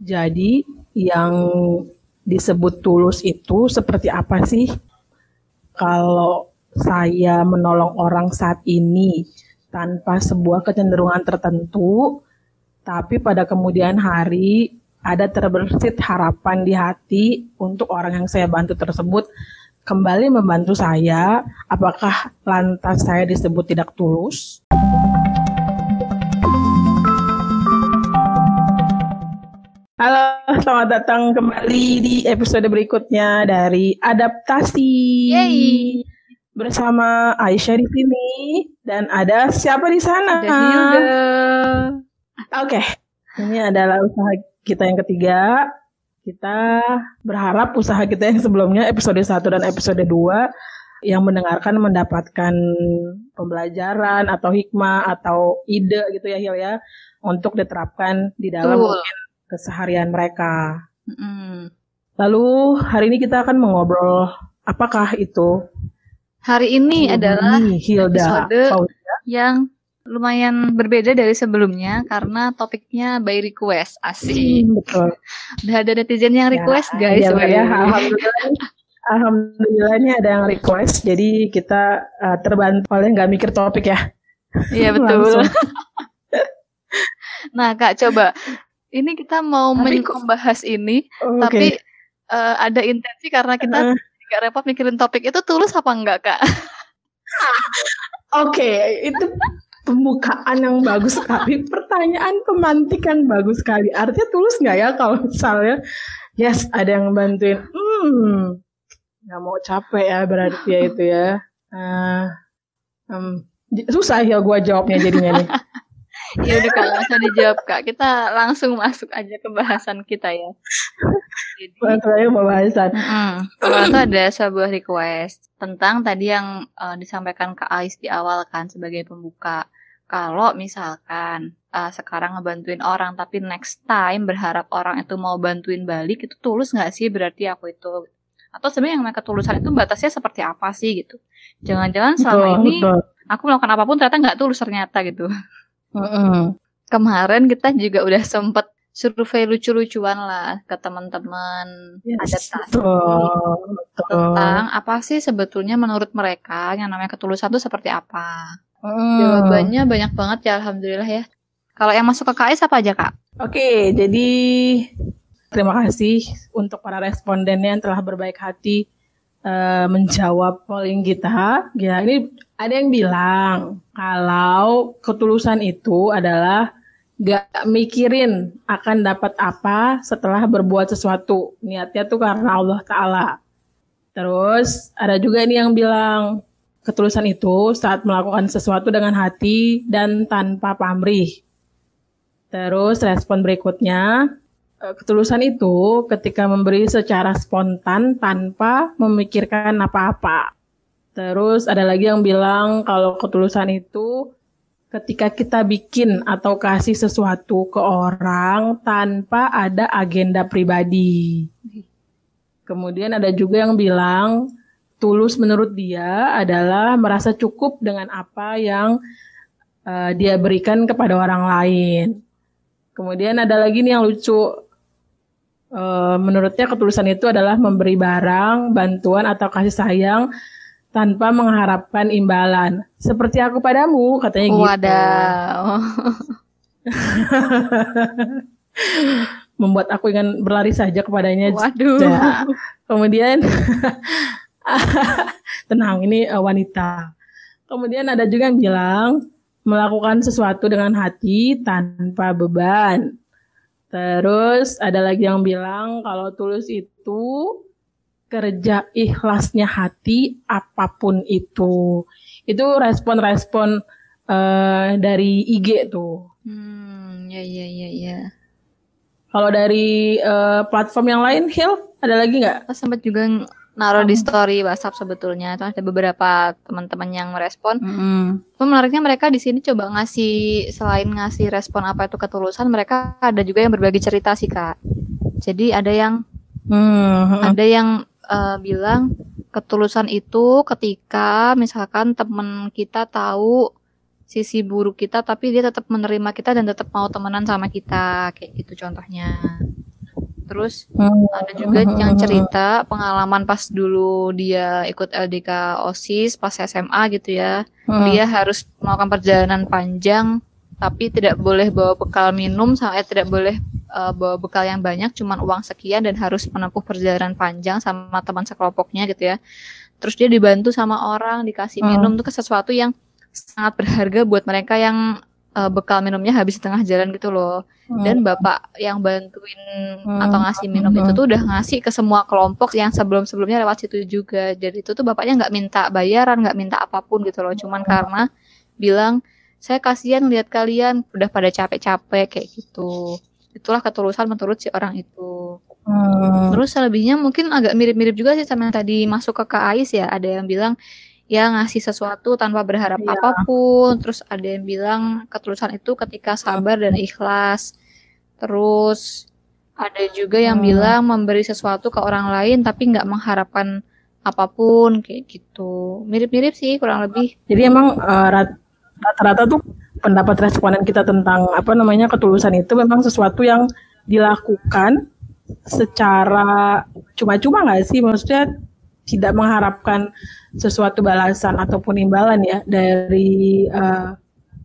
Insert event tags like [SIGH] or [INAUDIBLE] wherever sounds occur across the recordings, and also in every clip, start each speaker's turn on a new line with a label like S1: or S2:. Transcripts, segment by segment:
S1: Jadi yang disebut tulus itu seperti apa sih? Kalau saya menolong orang saat ini tanpa sebuah kecenderungan tertentu, tapi pada kemudian hari ada terbersit harapan di hati untuk orang yang saya bantu tersebut kembali membantu saya, apakah lantas saya disebut tidak tulus? Halo, selamat datang kembali di episode berikutnya dari Adaptasi.
S2: Yeay.
S1: Bersama Aisyah di sini dan ada siapa di sana?
S2: Ada Hilda.
S1: Oke, ini adalah usaha kita yang ketiga. Kita berharap usaha kita yang sebelumnya episode 1 dan episode 2 yang mendengarkan mendapatkan pembelajaran atau hikmah atau ide gitu ya Hil ya untuk diterapkan di dalam
S2: Betul.
S1: mungkin keseharian mereka.
S2: Mm-mm.
S1: Lalu hari ini kita akan mengobrol apakah itu
S2: Hari ini adalah
S1: Hubungi Hilda
S2: episode yang lumayan berbeda dari sebelumnya karena topiknya by request asik.
S1: Hmm, betul.
S2: Udah ada netizen yang request
S1: Ya,
S2: guys.
S1: ya, ya, alhamdulillah. Alhamdulillah ini ada yang request, jadi kita uh, terbantu oleh nggak mikir topik ya.
S2: Iya betul. [LAUGHS] Nah kak coba ini kita mau
S1: Tapi
S2: membahas ini,
S1: Oke.
S2: tapi eh, ada intensi karena kita nggak repot mikirin topik itu tulus apa enggak kak? [LAUGHS]
S1: Oke, itu pembukaan yang bagus sekali, pertanyaan pemantik yang bagus sekali. Artinya tulus nggak ya kalau misalnya, yes ada yang bantuin, hmm, nggak mau capek ya berarti ya itu ya. [LAUGHS] Em, j- susah ya gua jawabnya jadinya nih. [LAUGHS]
S2: Ya udah kak nggak usah dijawab kak. Kita langsung masuk aja ke bahasan kita ya. [LAUGHS] Jadi,
S1: pembahasan.
S2: Kalau itu ada sebuah request tentang tadi yang eh, disampaikan ke Ais di awal kan sebagai pembuka. Kalau misalkan eh, sekarang ngebantuin orang tapi next time berharap orang itu mau bantuin balik itu tulus nggak sih berarti aku itu atau sebenarnya yang mereka ketulusan itu batasnya seperti apa sih gitu. Jangan-jangan selama
S1: Betul,
S2: ini
S1: betul.
S2: aku melakukan apa pun ternyata nggak tulus ternyata gitu.
S1: Mm-mm.
S2: Kemarin kita juga udah sempet survei lucu-lucuan lah ke teman-teman
S1: Yes,
S2: adaptasi
S1: betul, betul.
S2: tentang apa sih sebetulnya menurut mereka yang namanya ketulusan itu seperti apa.
S1: Mm.
S2: Jawabannya banyak banget ya alhamdulillah ya. Kalau yang masuk ke KS apa aja kak?
S1: Oke, jadi terima kasih untuk para respondennya yang telah berbaik hati eh, menjawab polling kita. Ya, ini ada yang bilang kalau ketulusan itu adalah gak mikirin akan dapat apa setelah berbuat sesuatu. Niatnya tuh karena Allah Ta'ala. Terus ada juga ini yang bilang ketulusan itu saat melakukan sesuatu dengan hati dan tanpa pamrih. Terus respon berikutnya, ketulusan itu ketika memberi secara spontan tanpa memikirkan apa-apa. Terus ada lagi yang bilang kalau ketulusan itu ketika kita bikin atau kasih sesuatu ke orang tanpa ada agenda pribadi. Kemudian ada juga yang bilang tulus menurut dia adalah merasa cukup dengan apa yang eh, dia berikan kepada orang lain. Kemudian ada lagi nih yang lucu. Eh, menurutnya ketulusan itu adalah memberi barang, bantuan atau kasih sayang tanpa mengharapkan imbalan. Seperti aku padamu, katanya gitu.
S2: Wadaw. [LAUGHS]
S1: Membuat aku ingin berlari saja kepadanya.
S2: Waduh.
S1: Ya. Kemudian [LAUGHS] tenang ini eh, wanita. Kemudian ada juga yang bilang melakukan sesuatu dengan hati tanpa beban. Terus ada lagi yang bilang kalau tulus itu kerja ikhlasnya hati apa pun itu. Itu respon-respon eh, dari IG tuh.
S2: Hmm, ya ya ya ya.
S1: Kalau dari eh, platform yang lain, Hil, ada lagi nggak?
S2: Kita sempat juga naruh di story WhatsApp sebetulnya. Itu ada beberapa teman-teman yang merespon. Tapi menariknya mereka di sini coba ngasih selain ngasih respon apa itu ketulusan, mereka ada juga yang berbagi cerita sih kak. Jadi ada yang
S1: Hmm,
S2: ada yang eh, bilang ketulusan itu ketika misalkan temen kita tahu sisi buruk kita tapi dia tetap menerima kita dan tetap mau temenan sama kita kayak gitu contohnya. Terus hmm. ada juga yang cerita pengalaman pas dulu dia ikut LDK OSIS pas SMA gitu ya. Hmm. Dia harus melakukan perjalanan panjang tapi tidak boleh bawa bekal minum sampai tidak boleh uh, bawa bekal yang banyak cuman uang sekian dan harus menempuh perjalanan panjang sama teman sekelompoknya gitu ya terus dia dibantu sama orang dikasih hmm. minum itu kan sesuatu yang sangat berharga buat mereka yang uh, bekal minumnya habis di tengah jalan gitu loh hmm. dan bapak yang bantuin hmm. atau ngasih minum hmm. itu tuh udah ngasih ke semua kelompok yang sebelum sebelumnya lewat situ juga jadi itu tuh bapaknya nggak minta bayaran nggak minta apa pun gitu loh cuman hmm. karena bilang saya kasihan lihat kalian udah pada capek-capek kayak gitu itulah ketulusan menurut si orang itu hmm. terus selebihnya mungkin agak mirip-mirip juga sih sama yang tadi masuk ke KAIS ya ada yang bilang ya ngasih sesuatu tanpa berharap ya. apa pun. Terus ada yang bilang ketulusan itu ketika sabar dan ikhlas. Terus ada juga yang hmm. bilang memberi sesuatu ke orang lain tapi nggak mengharapkan apa pun kayak gitu. Mirip-mirip sih kurang lebih.
S1: Jadi emang uh, rata-rata tuh pendapat responden kita tentang apa namanya ketulusan itu memang sesuatu yang dilakukan secara cuma-cuma nggak sih? Maksudnya tidak mengharapkan sesuatu balasan ataupun imbalan ya dari uh,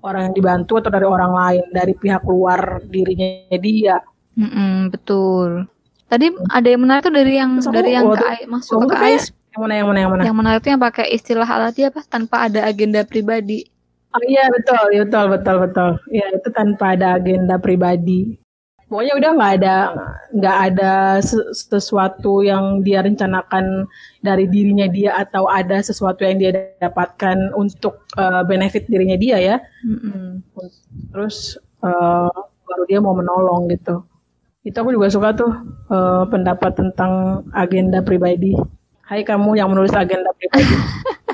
S1: orang yang dibantu atau dari orang lain dari pihak luar dirinya dia.
S2: Mm -mm, betul. Tadi ada yang menarik tuh dari yang Terus dari yang ke, masuk ke AIS.
S1: Yang mana yang mana yang mana?
S2: Yang menarik tuh yang pakai istilah alati apa tanpa ada agenda pribadi.
S1: Oh iya betul, iya, betul, betul, betul. Ya itu tanpa ada agenda pribadi. Pokoknya udah nggak ada nggak ada sesuatu yang dia rencanakan dari dirinya dia atau ada sesuatu yang dia dapatkan untuk uh, benefit dirinya dia ya. Mm-hmm. Terus uh, baru dia mau menolong gitu. Itu aku juga suka tuh uh, pendapat tentang agenda pribadi. Hai kamu yang menulis agenda pribadi. [LAUGHS]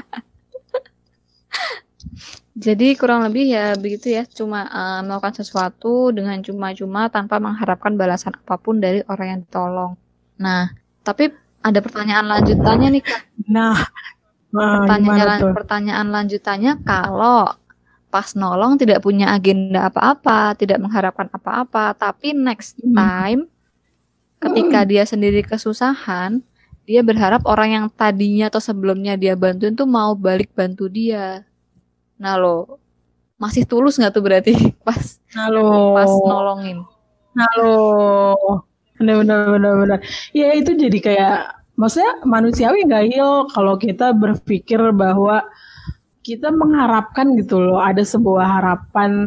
S2: Jadi kurang lebih ya begitu ya, cuma uh, melakukan sesuatu dengan cuma-cuma tanpa mengharapkan balasan apa pun dari orang yang ditolong. Nah, tapi ada pertanyaan lanjutannya nih Kak.
S1: Nah,
S2: pertanyaan pertanyaan lanjutannya kalau pas nolong tidak punya agenda apa-apa, tidak mengharapkan apa-apa, tapi next hmm. time ketika dia sendiri kesusahan, dia berharap orang yang tadinya atau sebelumnya dia bantuin tuh mau balik bantu dia. Nah lo masih tulus nggak tuh berarti [LAUGHS] pas
S1: Halo.
S2: pas nolongin?
S1: Halo. Benar benar benar benar. Ya itu jadi kayak maksudnya manusiawi nggak hil kalau kita berpikir bahwa kita mengharapkan gitu loh ada sebuah harapan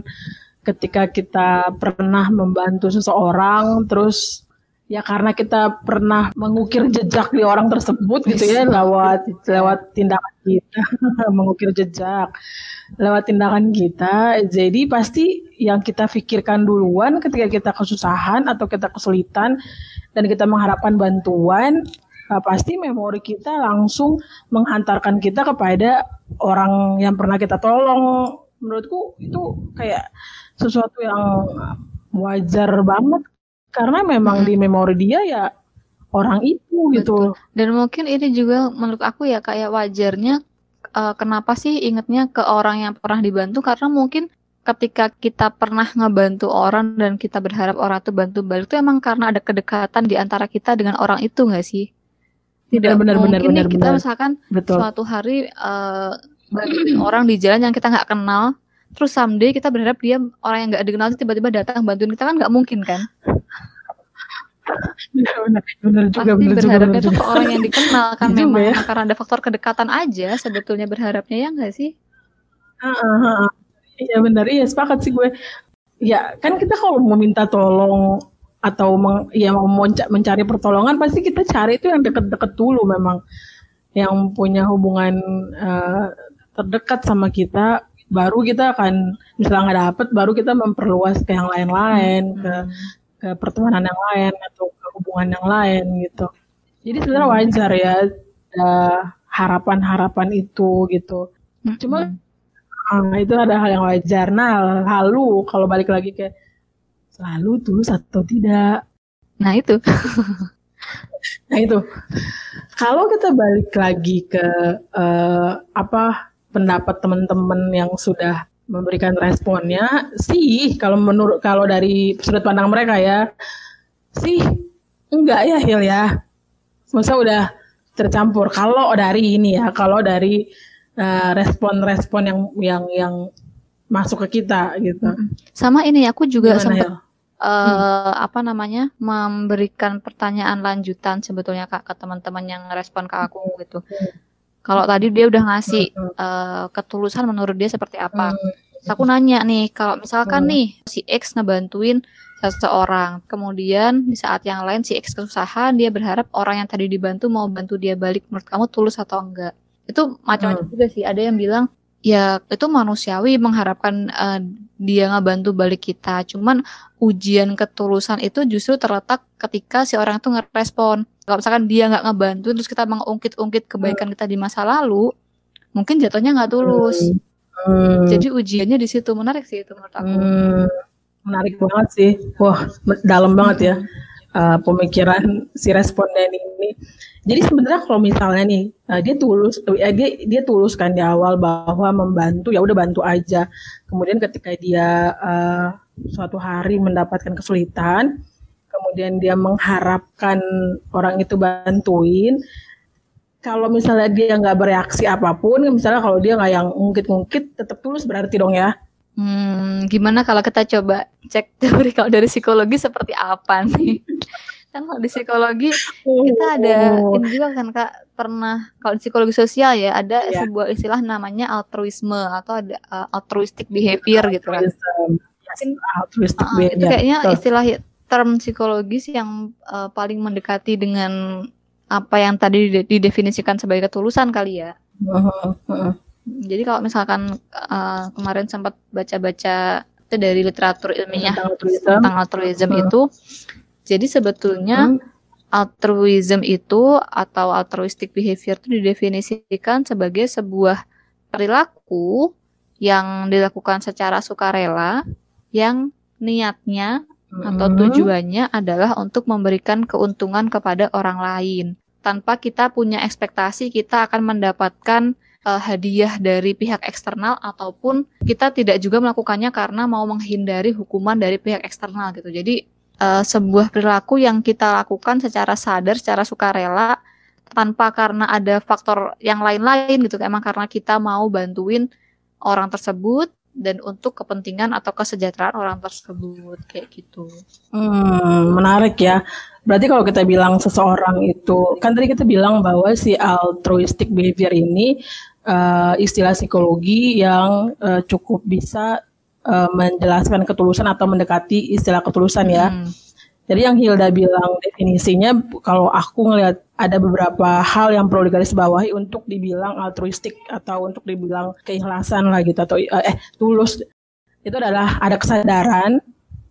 S1: ketika kita pernah membantu seseorang terus ya karena kita pernah mengukir jejak di orang tersebut gitu ya lewat lewat tindakan kita. [LAUGHS] Mengukir jejak lewat tindakan kita. Jadi pasti yang kita pikirkan duluan ketika kita kesusahan atau kita kesulitan dan kita mengharapkan bantuan nah pasti memori kita langsung menghantarkan kita kepada orang yang pernah kita tolong. Menurutku itu kayak sesuatu yang wajar banget karena memang hmm. di memori dia ya orang itu gitu.
S2: Dan mungkin ini juga menurut aku ya kayak wajarnya uh, kenapa sih ingetnya ke orang yang pernah dibantu karena mungkin ketika kita pernah ngebantu orang dan kita berharap orang itu bantu balik itu emang karena ada kedekatan di antara kita dengan orang itu nggak sih? Tidak benar, mungkin benar, nih benar, kita benar. misalkan Betul. suatu hari uh, orang di jalan yang kita nggak kenal, terus someday kita berharap dia orang yang nggak dikenal tiba-tiba datang bantuin kita kan nggak mungkin kan?
S1: benar, benar juga, Pasti
S2: benar berharapnya juga, tuh ke orang yang dikenal [LAUGHS] kan iya memang ya. karena ada faktor kedekatan aja sebetulnya berharapnya ya nggak sih?
S1: Iya benar, iya sepakat sih gue. Ya kan kita kalau mau minta tolong atau meng, ya mau mencari pertolongan pasti kita cari itu yang deket-deket dulu memang yang punya hubungan uh, terdekat sama kita baru kita akan misalnya nggak dapet baru kita memperluas ke yang lain-lain hmm. ke ke pertemanan yang lain atau ke hubungan yang lain gitu. Jadi sebenarnya hmm. wajar ya harapan-harapan itu gitu. Hmm. Cuma uh, itu ada hal yang wajar. Nah, lalu kalau balik lagi ke selalu tulus atau tidak.
S2: Nah, itu.
S1: nah, itu. Kalau kita balik lagi ke uh, apa pendapat teman-teman yang sudah memberikan responnya sih kalau menurut kalau dari sudut pandang mereka ya sih enggak ya Hil ya. Masa udah tercampur. Kalau dari ini ya, kalau dari eh, respon-respon uh, yang yang yang masuk ke kita gitu.
S2: Sama ini aku juga sempat uh, hmm. apa namanya memberikan pertanyaan lanjutan sebetulnya kak ke teman-teman yang respon ke aku gitu. Hmm. Kalau tadi dia udah ngasih hmm. uh, ketulusan menurut dia seperti apa. Hmm. aku nanya nih, kalau misalkan hmm. nih si X ngebantuin seseorang. Kemudian di saat yang lain si X kesusahan, dia berharap orang yang tadi dibantu mau bantu dia balik. Menurut kamu tulus atau enggak? Itu macam-macam hmm. juga sih. Ada yang bilang ya itu manusiawi mengharapkan uh, dia ngebantu balik kita. Cuman ujian ketulusan itu justru terletak ketika si orang itu ngerespon. Kalau misalkan dia nggak ngebantu terus kita mengungkit-ungkit kebaikan kita di masa lalu, mungkin jatuhnya nggak tulus. Hmm. Jadi ujiannya di situ menarik sih itu menurut aku. Hmm
S1: menarik banget sih. Wah, dalam banget ya uh, pemikiran si responden ini. Jadi sebenarnya kalau misalnya nih uh, dia tulus, uh, dia dia tulus kan di awal bahwa membantu ya udah bantu aja. Kemudian ketika dia uh, suatu hari mendapatkan kesulitan, kemudian dia mengharapkan orang itu bantuin. Kalau misalnya dia nggak bereaksi apa pun, misalnya kalau dia nggak yang ngungkit-ngungkit, tetap tulus berarti dong ya.
S2: Hmm, gimana kalau kita coba cek teori kalau dari psikologi seperti apa nih? [LAUGHS] kan kalau di psikologi kita ada ini juga kan kak pernah kalau di psikologi sosial ya ada yeah. sebuah istilah namanya altruisme atau ada uh, altruistic behavior gitu kan. altruistic uh, behavior. Itu kayaknya istilah term psikologis yang uh, paling mendekati dengan apa yang tadi didefinisikan sebagai ketulusan kali ya. Uh. Uh. Jadi kalau misalkan uh, kemarin sempat baca-baca itu dari literatur ilmiah tentang altruism, tentang altruism hmm. itu, jadi sebetulnya hmm. altruism itu atau altruistic behavior itu didefinisikan sebagai sebuah perilaku yang dilakukan secara sukarela yang niatnya hmm. atau tujuannya adalah untuk memberikan keuntungan kepada orang lain tanpa kita punya ekspektasi kita akan mendapatkan uh, hadiah dari pihak eksternal ataupun kita tidak juga melakukannya karena mau menghindari hukuman dari pihak eksternal gitu. Jadi uh, sebuah perilaku yang kita lakukan secara sadar, secara sukarela tanpa karena ada faktor yang lain-lain gitu. Emang karena kita mau bantuin orang tersebut dan untuk kepentingan atau kesejahteraan orang tersebut kayak gitu.
S1: Hmm, menarik ya. Berarti kalau kita bilang seseorang itu kan tadi kita bilang bahwa si altruistic behavior ini uh, istilah psikologi yang uh, cukup bisa uh, menjelaskan ketulusan atau mendekati istilah ketulusan ya. Hmm. Jadi yang Hilda bilang definisinya kalau aku ngelihat ada beberapa hal yang perlu digarisbawahi untuk dibilang altruistik atau untuk dibilang keikhlasan lah gitu atau eh tulus itu adalah ada kesadaran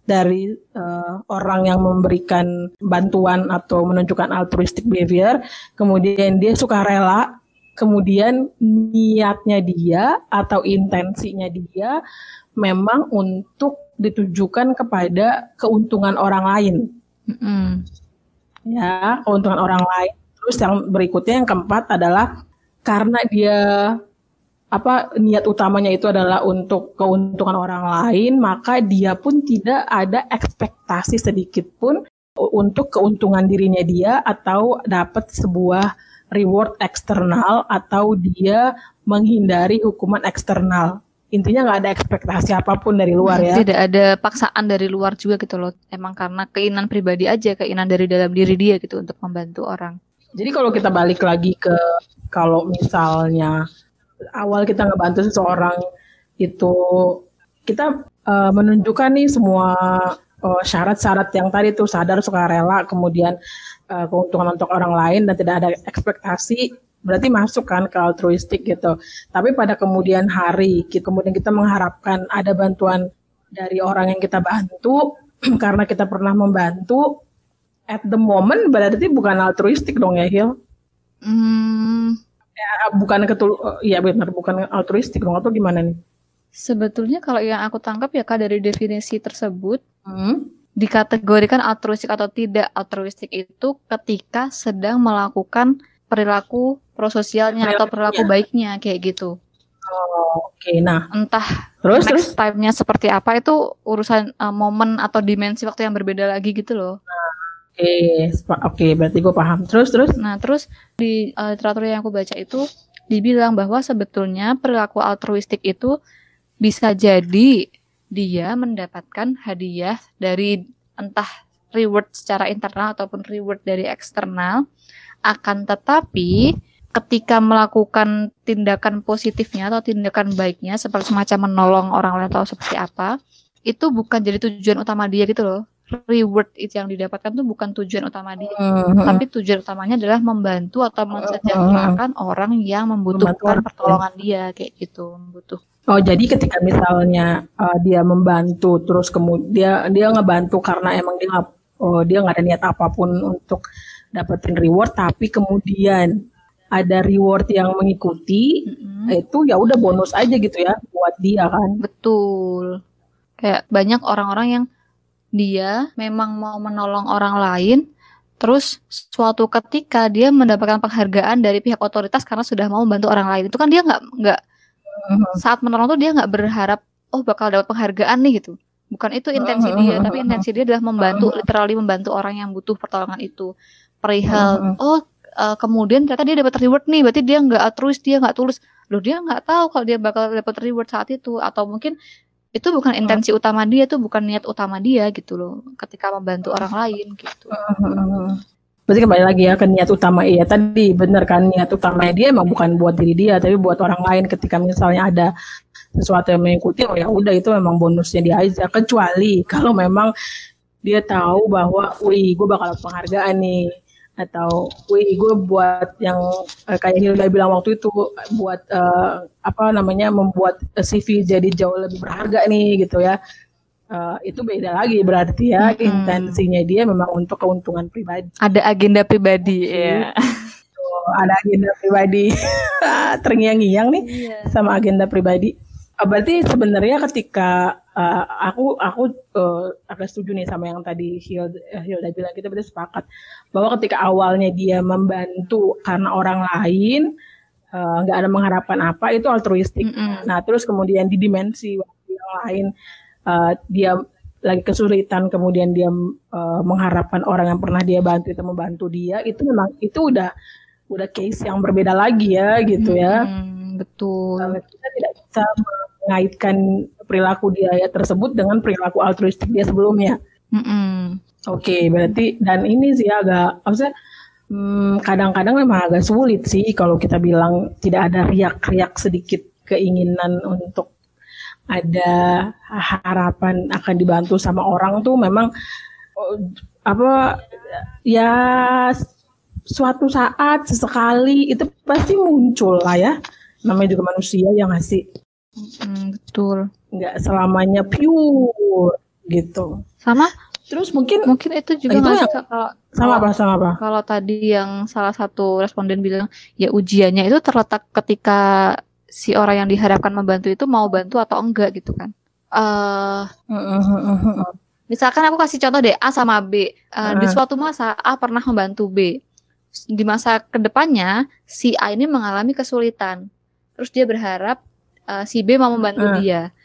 S1: dari uh, orang yang memberikan bantuan atau menunjukkan altruistic behavior, kemudian dia suka rela kemudian niatnya dia atau intensinya dia memang untuk ditujukan kepada keuntungan orang lain. Mm-hmm. Ya, keuntungan orang lain. Terus yang berikutnya yang keempat adalah karena dia apa niat utamanya itu adalah untuk keuntungan orang lain, maka dia pun tidak ada ekspektasi sedikit pun untuk keuntungan dirinya dia atau dapat sebuah reward eksternal atau dia menghindari hukuman eksternal. Intinya nggak ada ekspektasi apa pun dari luar ya.
S2: Tidak ada paksaan dari luar juga gitu loh. Emang karena keinginan pribadi aja, keinginan dari dalam diri dia gitu untuk membantu orang.
S1: Jadi kalau kita balik lagi ke kalau misalnya awal kita ngebantu seseorang itu kita uh, menunjukkan nih semua uh, syarat-syarat yang tadi tuh sadar suka rela kemudian uh, keuntungan untuk orang lain dan tidak ada ekspektasi berarti masuk kan ke altruistik gitu. Tapi pada kemudian hari, kemudian kita mengharapkan ada bantuan dari orang yang kita bantu [CLEARS THROAT] karena kita pernah membantu. At the moment berarti bukan altruistik dong ya Hil? Hmm. Ya, bukan ketul, ya benar bukan altruistik dong atau gimana nih?
S2: Sebetulnya kalau yang aku tangkap ya kak dari definisi tersebut, hmm? dikategorikan altruistik atau tidak altruistik itu ketika sedang melakukan perilaku prososialnya atau perilaku baiknya kayak gitu.
S1: Oh, oke. Okay. Nah,
S2: entah terus next time-nya seperti apa itu urusan uh, momen atau dimensi waktu yang berbeda lagi gitu loh.
S1: Oke, oke, berarti gue paham. Terus, terus?
S2: Nah, terus di uh, literatur yang aku baca itu dibilang bahwa sebetulnya perilaku altruistik itu bisa jadi dia mendapatkan hadiah dari entah reward secara internal ataupun reward dari eksternal akan tetapi ketika melakukan tindakan positifnya atau tindakan baiknya seperti semacam menolong orang lain atau seperti apa itu bukan jadi tujuan utama dia gitu loh reward itu yang didapatkan tuh bukan tujuan utama dia, uh-huh. tapi tujuan utamanya adalah membantu atau mensejahterakan uh-huh. orang yang membutuhkan pertolongan dia kayak gitu, membutuh.
S1: Oh, jadi ketika misalnya uh, dia membantu terus kemudian dia dia ngebantu karena emang dia oh, dia nggak ada niat apa pun untuk dapetin reward, tapi kemudian ada reward yang mengikuti, mm-hmm. itu ya udah bonus aja gitu ya buat dia kan.
S2: Betul. Kayak banyak orang-orang yang dia memang mau menolong orang lain, terus suatu ketika dia mendapatkan penghargaan dari pihak otoritas karena sudah mau membantu orang lain, itu kan dia nggak nggak uh-huh. saat menolong tuh dia nggak berharap oh bakal dapat penghargaan nih gitu. Bukan itu intensi uh-huh. dia, tapi intensi dia adalah membantu, uh-huh. literally membantu orang yang butuh pertolongan itu. Perihal, uh-huh. oh uh, kemudian ternyata dia dapat reward nih, berarti dia nggak altruis, dia nggak tulus. Loh dia nggak tahu kalau dia bakal dapat reward saat itu, atau mungkin itu bukan intensi utama dia itu bukan niat utama dia gitu loh ketika membantu orang lain gitu.
S1: Berarti kembali lagi ya ke niat utama iya tadi. Bener kan niat utama dia emang bukan buat diri dia tapi buat orang lain. Ketika misalnya ada sesuatu yang mengikuti oh ya udah itu memang bonusnya dia aja. Kecuali kalau memang dia tahu bahwa wih gue bakal penghargaan nih atau wih gue buat yang uh, kayak Hilda bilang waktu itu buat uh, apa namanya membuat CV jadi jauh lebih berharga nih gitu ya. Uh, itu beda lagi berarti ya hmm. intensinya dia memang untuk keuntungan pribadi.
S2: Ada agenda pribadi ya
S1: ada agenda pribadi. [LAUGHS] Terngiang-ngiang nih yeah. sama agenda pribadi. Berarti sebenarnya ketika uh, aku aku uh, agak setuju nih sama yang tadi Hilda, Hilda bilang kita berarti sepakat bahwa ketika awalnya dia membantu karena orang lain nggak uh, ada mengharapkan apa itu altruistik. Mm -hmm. Nah terus kemudian di dimensi yang lain uh, dia lagi kesulitan kemudian dia uh, mengharapkan orang yang pernah dia bantu itu membantu dia itu memang itu udah udah case yang berbeda lagi ya gitu ya.
S2: Mm, betul.
S1: Uh, kita tidak bisa mengaitkan perilaku dia ya tersebut dengan perilaku altruistik dia sebelumnya.
S2: Mm -hmm.
S1: Oke, okay, berarti dan ini sih agak maksudnya hmm, kadang-kadang memang agak sulit sih kalau kita bilang tidak ada riak-riak sedikit keinginan untuk ada harapan akan dibantu sama orang tuh memang oh, apa ya suatu saat sesekali itu pasti muncul lah ya namanya juga manusia yang ngasih
S2: Hmm, betul.
S1: Nggak selamanya pure gitu.
S2: Sama
S1: Terus mungkin
S2: mungkin itu juga itu yang, kalau
S1: sama apa sama apa?
S2: Kalau tadi yang salah satu responden bilang ya ujiannya itu terletak ketika si orang yang diharapkan membantu itu mau bantu atau enggak gitu kan. Uh, misalkan aku kasih contoh deh A sama B. Uh, uh. Di suatu masa A pernah membantu B. Di masa ke depannya si A ini mengalami kesulitan. Terus dia berharap uh, si B mau membantu uh. dia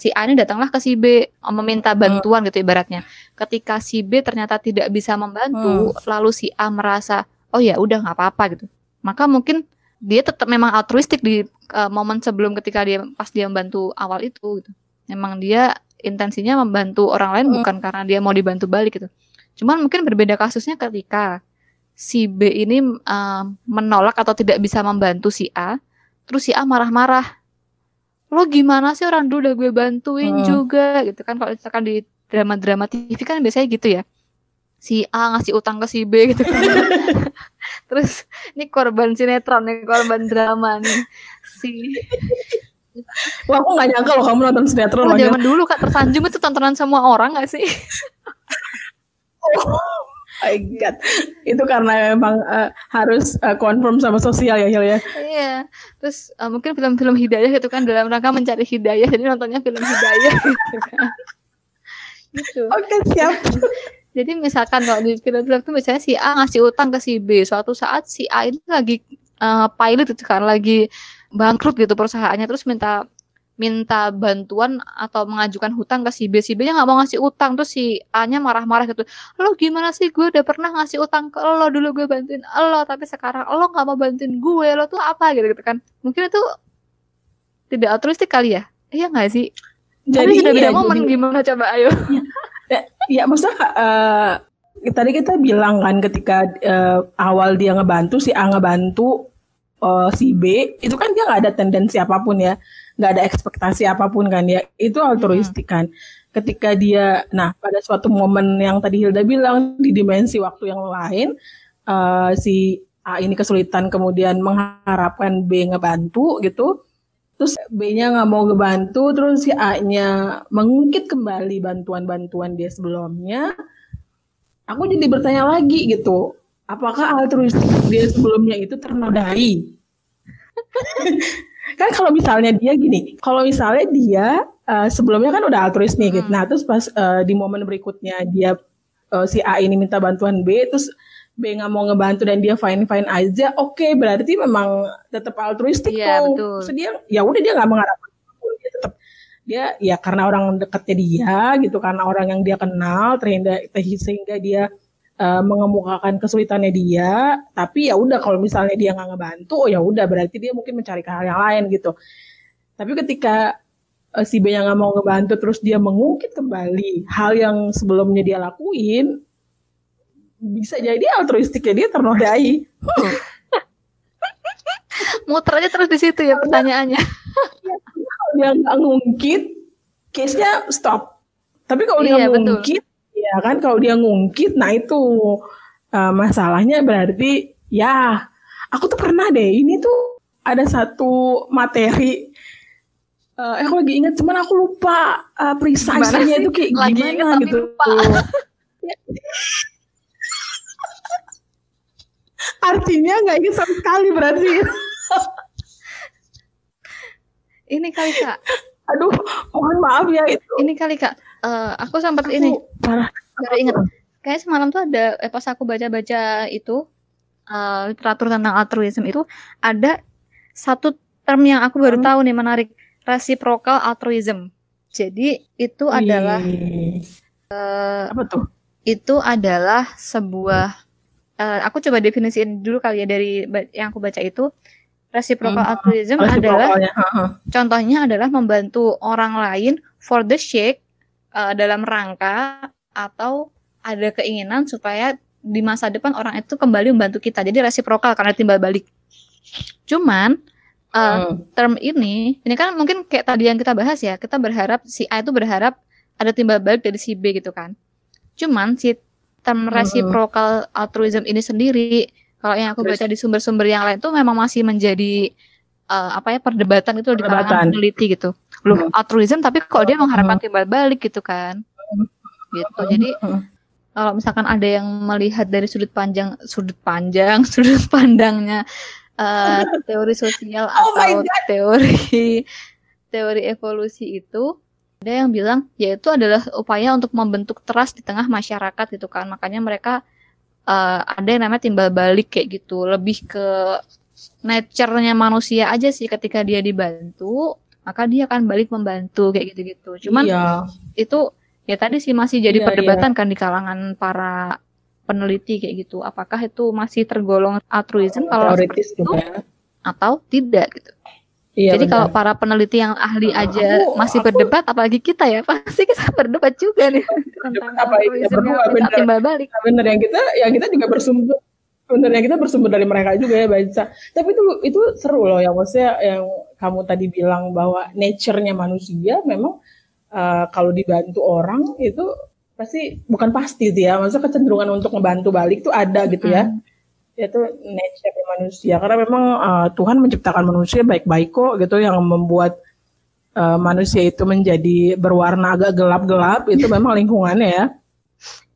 S2: si A ini datanglah ke si B meminta bantuan uh. gitu ibaratnya. Ketika si B ternyata tidak bisa membantu, uh. lalu si A merasa oh ya udah nggak apa-apa gitu. Maka mungkin dia tetap memang altruistik di uh, momen sebelum ketika dia pas dia membantu awal itu gitu. Memang dia intensinya membantu orang lain uh. bukan karena dia mau dibantu balik gitu. Cuman mungkin berbeda kasusnya ketika si B ini uh, menolak atau tidak bisa membantu si A, terus si A marah-marah lo gimana sih orang? Dulu udah gue bantuin hmm. juga gitu kan. Kalau misalkan di drama-drama TV kan biasanya gitu ya. Si A ngasih utang ke si B gitu kan. [LAUGHS] Terus ini korban sinetron nih korban drama nih. Si
S1: Wah aku gak nyangka loh kamu nonton sinetron
S2: oh, Zaman dulu kak tersanjung itu tontonan semua orang gak sih? [LAUGHS]
S1: my god. Itu karena memang uh, harus uh, confirm sama sosial ya Hil ya?
S2: Iya. Terus uh, mungkin film-film hidayah gitu kan dalam rangka mencari hidayah. Jadi nontonnya film hidayah [LAUGHS] gitu kan.
S1: Gitu. Oke okay, siap.
S2: Jadi misalkan kalau di film-film itu misalnya si A ngasih utang ke si B suatu saat si A ini lagi uh, pilot itu kan lagi bangkrut gitu perusahaannya terus minta minta bantuan atau mengajukan hutang ke si B, si B nya nggak mau ngasih utang terus si A nya marah-marah gitu. Lo gimana sih gue udah pernah ngasih utang ke lo dulu gue bantuin lo tapi sekarang lo nggak mau bantuin gue lo tuh apa gitu gitu kan? Mungkin itu tidak altruistik kali ya? Iya nggak sih? Jadi sudah beda momen jadi, gimana coba ayo?
S1: Ya, ya maksudnya uh, tadi kita bilang kan ketika uh, awal dia ngebantu si A ngebantu uh, si B itu kan dia nggak ada tendensi apa pun ya nggak ada ekspektasi apa pun kan ya. Itu altruistik kan. Ketika dia nah pada suatu momen yang tadi Hilda bilang di dimensi waktu yang lain uh, si A ini kesulitan kemudian mengharapkan B ngebantu gitu terus B-nya nggak mau ngebantu terus si A-nya mengungkit kembali bantuan-bantuan dia sebelumnya aku jadi bertanya lagi gitu apakah altruistik dia sebelumnya itu ternodai [LAUGHS] kan kalau misalnya dia gini, kalau misalnya dia uh, sebelumnya kan udah altruis nih, gitu. hmm. gitu. Nah terus pas uh, di momen berikutnya dia uh, si A ini minta bantuan B, terus B nggak mau ngebantu dan dia fine fine aja, oke okay, berarti memang tetap altruistik
S2: yeah. Betul.
S1: So, dia ya udah dia nggak mengharapkan dia tetap dia ya karena orang dekatnya dia gitu, karena orang yang dia kenal, sehingga sehingga dia uh, mengemukakan kesulitannya dia, tapi ya udah kalau misalnya dia nggak ngebantu, oh ya udah berarti dia mungkin mencari hal yang lain gitu. Tapi ketika uh, si B yang nggak mau ngebantu terus dia mengungkit kembali hal yang sebelumnya dia lakuin, bisa jadi altruistiknya dia ternodai. [LAUGHS]
S2: Muternya terus di situ ya pertanyaannya.
S1: kalau dia nggak ngungkit, case-nya stop. Tapi kalau iya, dia ngungkit, ya kan kalau dia ngungkit nah itu uh, masalahnya berarti ya aku tuh pernah deh ini tuh ada satu materi uh, aku lagi ingat cuman aku lupa uh, precisely itu kayak lagi gimana inget, gitu. lupa. [LAUGHS] artinya nggak ingat sama sekali berarti.
S2: Ini kali kak.
S1: Aduh mohon maaf ya itu.
S2: Ini kali kak. Uh, aku sempat ini parah. Baru ingat. Kayak semalam tuh ada eh, pas aku baca-baca itu uh, literatur tentang altruism itu ada satu term yang aku baru hmm. tahu nih menarik reciprocal altruism. Jadi itu adalah uh,
S1: apa tuh?
S2: itu adalah sebuah uh, aku coba definisiin dulu kali ya dari yang aku baca itu. Reciprocal hmm. altruism adalah contohnya adalah membantu orang lain for the sake uh, dalam rangka atau ada keinginan supaya di masa depan orang itu kembali membantu kita. Jadi resiprokal karena timbal balik. Cuman uh, hmm. term ini, ini kan mungkin kayak tadi yang kita bahas ya, kita berharap si A itu berharap ada timbal balik dari si B gitu kan. Cuman si term hmm. reciprocal altruism ini sendiri, kalau yang aku baca di sumber-sumber yang lain tuh memang masih menjadi uh, apa ya perdebatan itu perdebatan. di kalangan peneliti gitu. Belum hmm. altruism tapi kok dia mengharapkan timbal balik gitu kan gitu. Jadi kalau misalkan ada yang melihat dari sudut panjang sudut panjang [LAUGHS] sudut pandangnya uh, teori sosial oh atau teori teori evolusi itu ada yang bilang yaitu adalah upaya untuk membentuk trust di tengah masyarakat gitu kan. Makanya mereka uh, ada yang namanya timbal balik kayak gitu. Lebih ke nature-nya manusia aja sih. Ketika dia dibantu maka dia akan balik membantu kayak gitu-gitu. Cuman iya. itu ya tadi sih masih jadi yeah, perdebatan yeah. kan di kalangan para peneliti kayak gitu. Apakah itu masih tergolong altruism kalau itu juga. atau tidak gitu. Iya, Jadi benar. kalau para peneliti yang ahli aja aku, masih aku, berdebat, apalagi kita ya [LAUGHS] pasti kita berdebat juga nih [LAUGHS] tentang apa
S1: ya, berdua, bener, timbal balik. Bener yang kita, yang kita juga bersumber, bener yang kita bersumber dari mereka juga ya baca. Tapi itu itu seru loh yang maksudnya yang kamu tadi bilang bahwa nature-nya manusia memang uh, kalau dibantu orang itu pasti bukan pasti gitu ya maksudnya kecenderungan untuk membantu balik itu ada gitu ya. Hmm. itu nature manusia karena memang uh, Tuhan menciptakan manusia baik-baik kok gitu yang membuat uh, manusia itu menjadi berwarna agak gelap-gelap itu [LAUGHS] memang lingkungannya ya.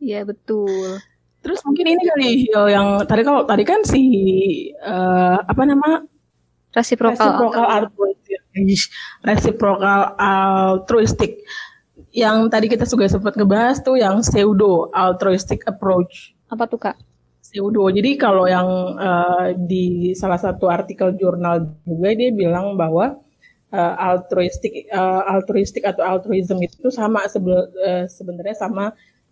S2: Iya betul.
S1: Terus mungkin ini kali yang tadi kalau tadi kan si uh, apa nama?
S2: Reciprocal,
S1: reciprocal reciprocal altruistic yang tadi kita juga sempat ngebahas tuh yang pseudo altruistic approach.
S2: Apa tuh kak?
S1: Pseudo. Jadi kalau yang uh, di salah satu artikel jurnal juga dia bilang bahwa uh, altruistik uh, altruistik atau altruism itu sama sebe uh, sebenarnya sama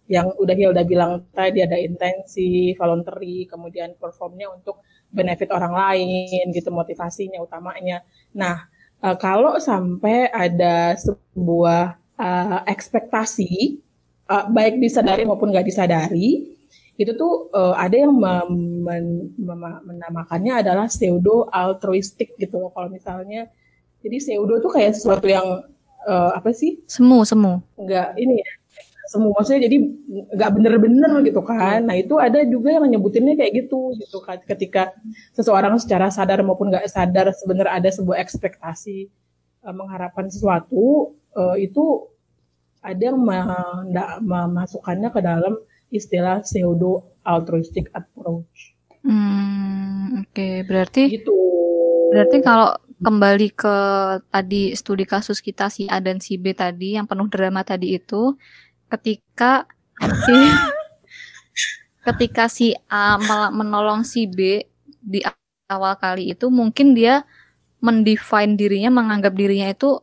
S1: yang udah Hilda bilang tadi ada intensi, voluntary, kemudian performnya untuk benefit orang lain gitu motivasinya utamanya. Nah, uh, kalau sampai ada sebuah uh, ekspektasi uh, baik disadari maupun nggak disadari itu tuh uh, ada yang mem men menamakannya adalah pseudo altruistik gitu loh. Kalau misalnya jadi pseudo tuh kayak sesuatu yang uh, apa sih?
S2: Semu semu.
S1: Enggak ini ya semu maksudnya jadi nggak bener-bener gitu kan nah itu ada juga yang nyebutinnya kayak gitu gitu kan ketika seseorang secara sadar maupun nggak sadar sebenarnya ada sebuah ekspektasi uh, mengharapkan sesuatu uh, itu ada yang memasukkannya ke dalam istilah pseudo altruistic approach.
S2: Hmm, oke, okay. berarti
S1: gitu.
S2: Berarti kalau kembali ke tadi studi kasus kita si A dan si B tadi yang penuh drama tadi itu ketika si [LAUGHS] ketika si A menolong si B di awal kali itu mungkin dia mendefine dirinya menganggap dirinya itu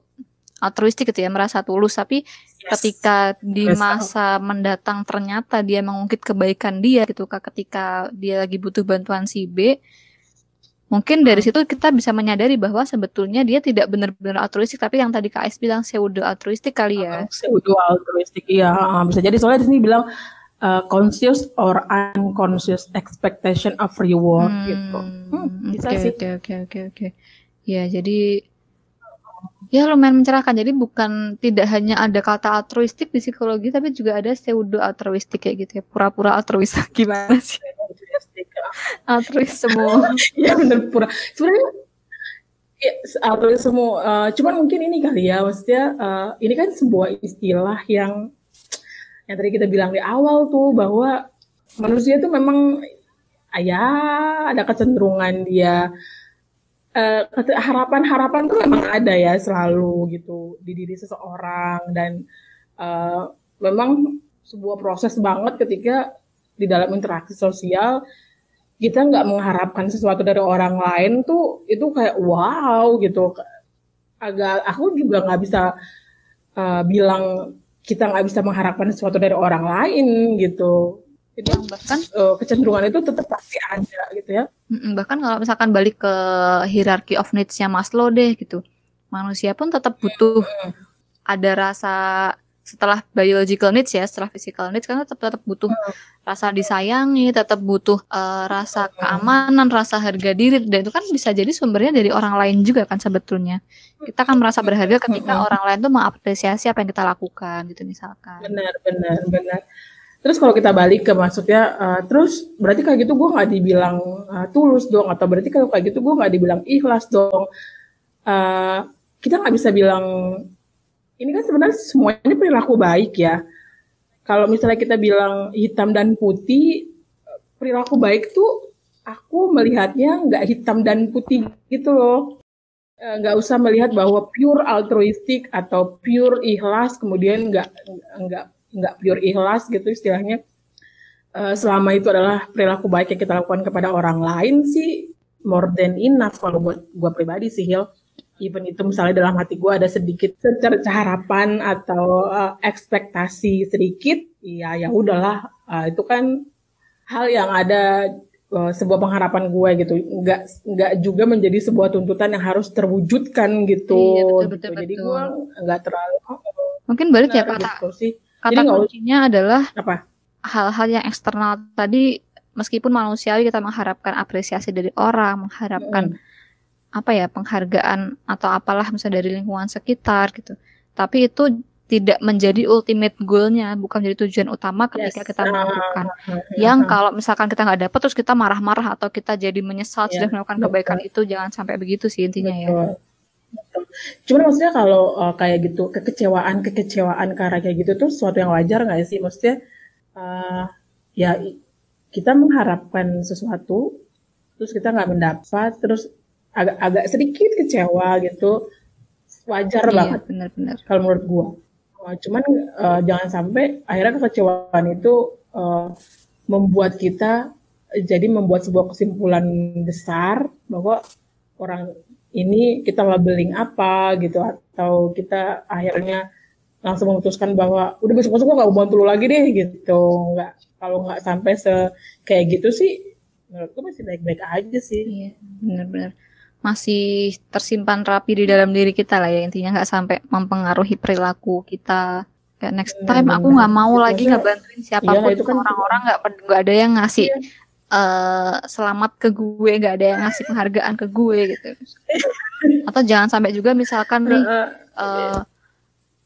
S2: altruistik gitu ya merasa tulus tapi yes. ketika di masa mendatang ternyata dia mengungkit kebaikan dia gitu kak ketika dia lagi butuh bantuan si B mungkin dari situ kita bisa menyadari bahwa sebetulnya dia tidak benar-benar altruistik tapi yang tadi Kak Ais bilang pseudo altruistik kali ya.
S1: Pseudo altruistik iya bisa jadi. Soalnya di sini bilang uh, conscious or unconscious expectation of reward hmm, gitu.
S2: Hmm, bisa okay, sih. oke oke oke oke. Ya jadi Ya lumayan mencerahkan. Jadi bukan tidak hanya ada kata altruistik di psikologi, tapi juga ada pseudo altruistik kayak gitu ya. Pura-pura altruis. [LAUGHS] Gimana sih? Altruis semua. [LAUGHS]
S1: ya benar pura. Sebenarnya ya, altruis semua. Uh, cuman mungkin ini kali ya, maksudnya uh, ini kan sebuah istilah yang yang tadi kita bilang di awal tuh bahwa manusia itu memang ya ada kecenderungan dia harapan harapan-harapan tuh memang ada ya selalu gitu di diri seseorang dan uh, memang sebuah proses banget ketika di dalam interaksi sosial kita nggak mengharapkan sesuatu dari orang lain tuh itu kayak wow gitu agak aku juga nggak bisa uh, bilang kita nggak bisa mengharapkan sesuatu dari orang lain gitu jadi yang bahkan uh, kecenderungan itu tetap pasti ada gitu ya.
S2: Bahkan kalau misalkan balik ke hierarchy of needs-nya Maslow deh gitu. Manusia pun tetap butuh hmm. ada rasa setelah biological needs ya, setelah physical needs kan tetap tetap butuh hmm. rasa disayangi, tetap butuh uh, rasa keamanan, rasa harga diri dan itu kan bisa jadi sumbernya dari orang lain juga kan sebetulnya. Kita kan merasa berharga ketika orang lain tuh mengapresiasi apa yang kita lakukan gitu misalkan.
S1: Benar, benar, benar. Terus kalau kita balik ke maksudnya, uh, terus berarti kayak gitu gue nggak dibilang uh, tulus dong, atau berarti kalau kayak gitu gue nggak dibilang ikhlas dong. Uh, kita nggak bisa bilang ini kan sebenarnya semuanya perilaku baik ya. Kalau misalnya kita bilang hitam dan putih, perilaku baik tuh aku melihatnya nggak hitam dan putih gitu loh. Nggak usah melihat bahwa pure altruistik atau pure ikhlas, kemudian nggak nggak nggak pure ikhlas gitu istilahnya uh, selama itu adalah perilaku baik yang kita lakukan kepada orang lain sih more than enough kalau buat gue pribadi sih Hil even itu misalnya dalam hati gue ada sedikit secerca harapan atau uh, ekspektasi sedikit ya ya udahlah uh, itu kan hal yang ada uh, sebuah pengharapan gue gitu nggak nggak juga menjadi sebuah tuntutan yang harus terwujudkan gitu, iya, betul, betul, gitu. jadi gue nggak terlalu
S2: mungkin balik ya kata gitu sih Kata Jadi kuncinya adalah apa? Hal-hal yang eksternal tadi meskipun manusiawi kita mengharapkan apresiasi dari orang, mengharapkan hmm. Apa ya penghargaan atau apalah misalnya dari lingkungan sekitar gitu. Tapi itu tidak menjadi ultimate goalnya, bukan menjadi tujuan utama ketika yes. kita melakukan. Uh, yang kalau misalkan kita nggak dapat terus kita marah-marah atau kita jadi menyesal yeah, sudah melakukan kebaikan itu, jangan sampai begitu sih intinya ya. betul. ya.
S1: Cuman maksudnya kalau uh, kayak gitu kekecewaan kekecewaan karena kayak gitu tuh sesuatu yang wajar nggak sih? Maksudnya uh, ya kita mengharapkan sesuatu terus kita nggak mendapat terus agak agak sedikit kecewa gitu. Wajar iya, banget benar-benar kalau menurut gua. Uh, cuman uh, jangan sampai akhirnya kekecewaan itu uh, membuat kita jadi membuat sebuah kesimpulan besar bahwa orang ini kita labeling apa gitu atau kita akhirnya langsung memutuskan bahwa udah besok besok nggak mau bantu lu lagi deh gitu. Nggak kalau nggak sampai se kayak gitu sih menurutku masih baik-baik aja sih.
S2: Iya benar-benar masih tersimpan rapi di dalam diri kita lah ya. Intinya nggak sampai mempengaruhi perilaku kita. Kayak next time aku nggak mau lagi nggak bantuin siapa pun iya, itu kan orang-orang nggak nggak ada yang ngasih iya. uh, selamat ke gue nggak ada yang ngasih penghargaan ke gue gitu. Atau jangan sampai juga misalkan nih uh,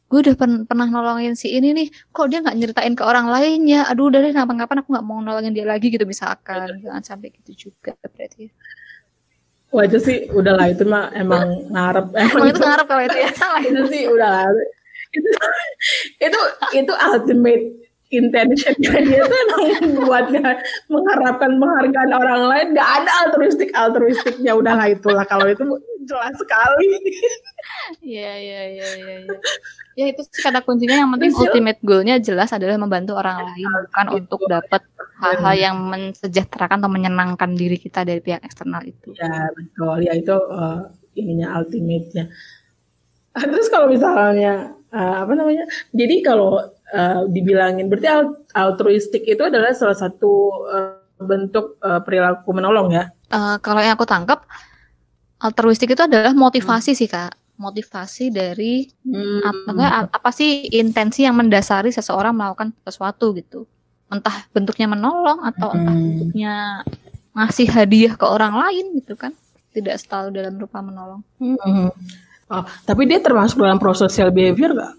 S2: gue udah pen pernah nolongin si ini nih kok dia nggak nyeritain ke orang lainnya? Aduh udah deh kapan-kapan aku nggak mau nolongin dia lagi gitu misalkan. Jangan sampai gitu juga berarti
S1: Wah itu sih udahlah itu mah emang ngarep.
S2: Emang itu ngarep kalau itu ya? [LAUGHS] Salah
S1: itu sih udahlah. Itu itu itu ultimate intentionnya [LAUGHS] dia tuh emang buat mengharapkan penghargaan orang lain. Gak ada altruistik altruistiknya udahlah itulah. Kalau itu jelas sekali.
S2: Iya iya iya iya ya. ya itu sih kata kuncinya. Yang penting ultimate goalnya jelas adalah membantu orang lain bukan untuk dapat hal-hal yang mensejahterakan atau menyenangkan diri kita dari pihak eksternal itu.
S1: Ya betul. Ya itu uh, ininya ultimate-nya. Terus kalau misalnya uh, apa namanya? Jadi kalau uh, dibilangin berarti altruistik itu adalah salah satu uh, bentuk uh, perilaku menolong ya?
S2: Uh, kalau yang aku tangkap altruistik itu adalah motivasi hmm. sih kak. Motivasi dari hmm. apa apa sih intensi yang mendasari seseorang melakukan sesuatu gitu entah bentuknya menolong atau hmm. entah bentuknya ngasih hadiah ke orang lain gitu kan tidak selalu dalam rupa menolong.
S1: Hmm. Oh, tapi dia termasuk dalam prososial behavior gak?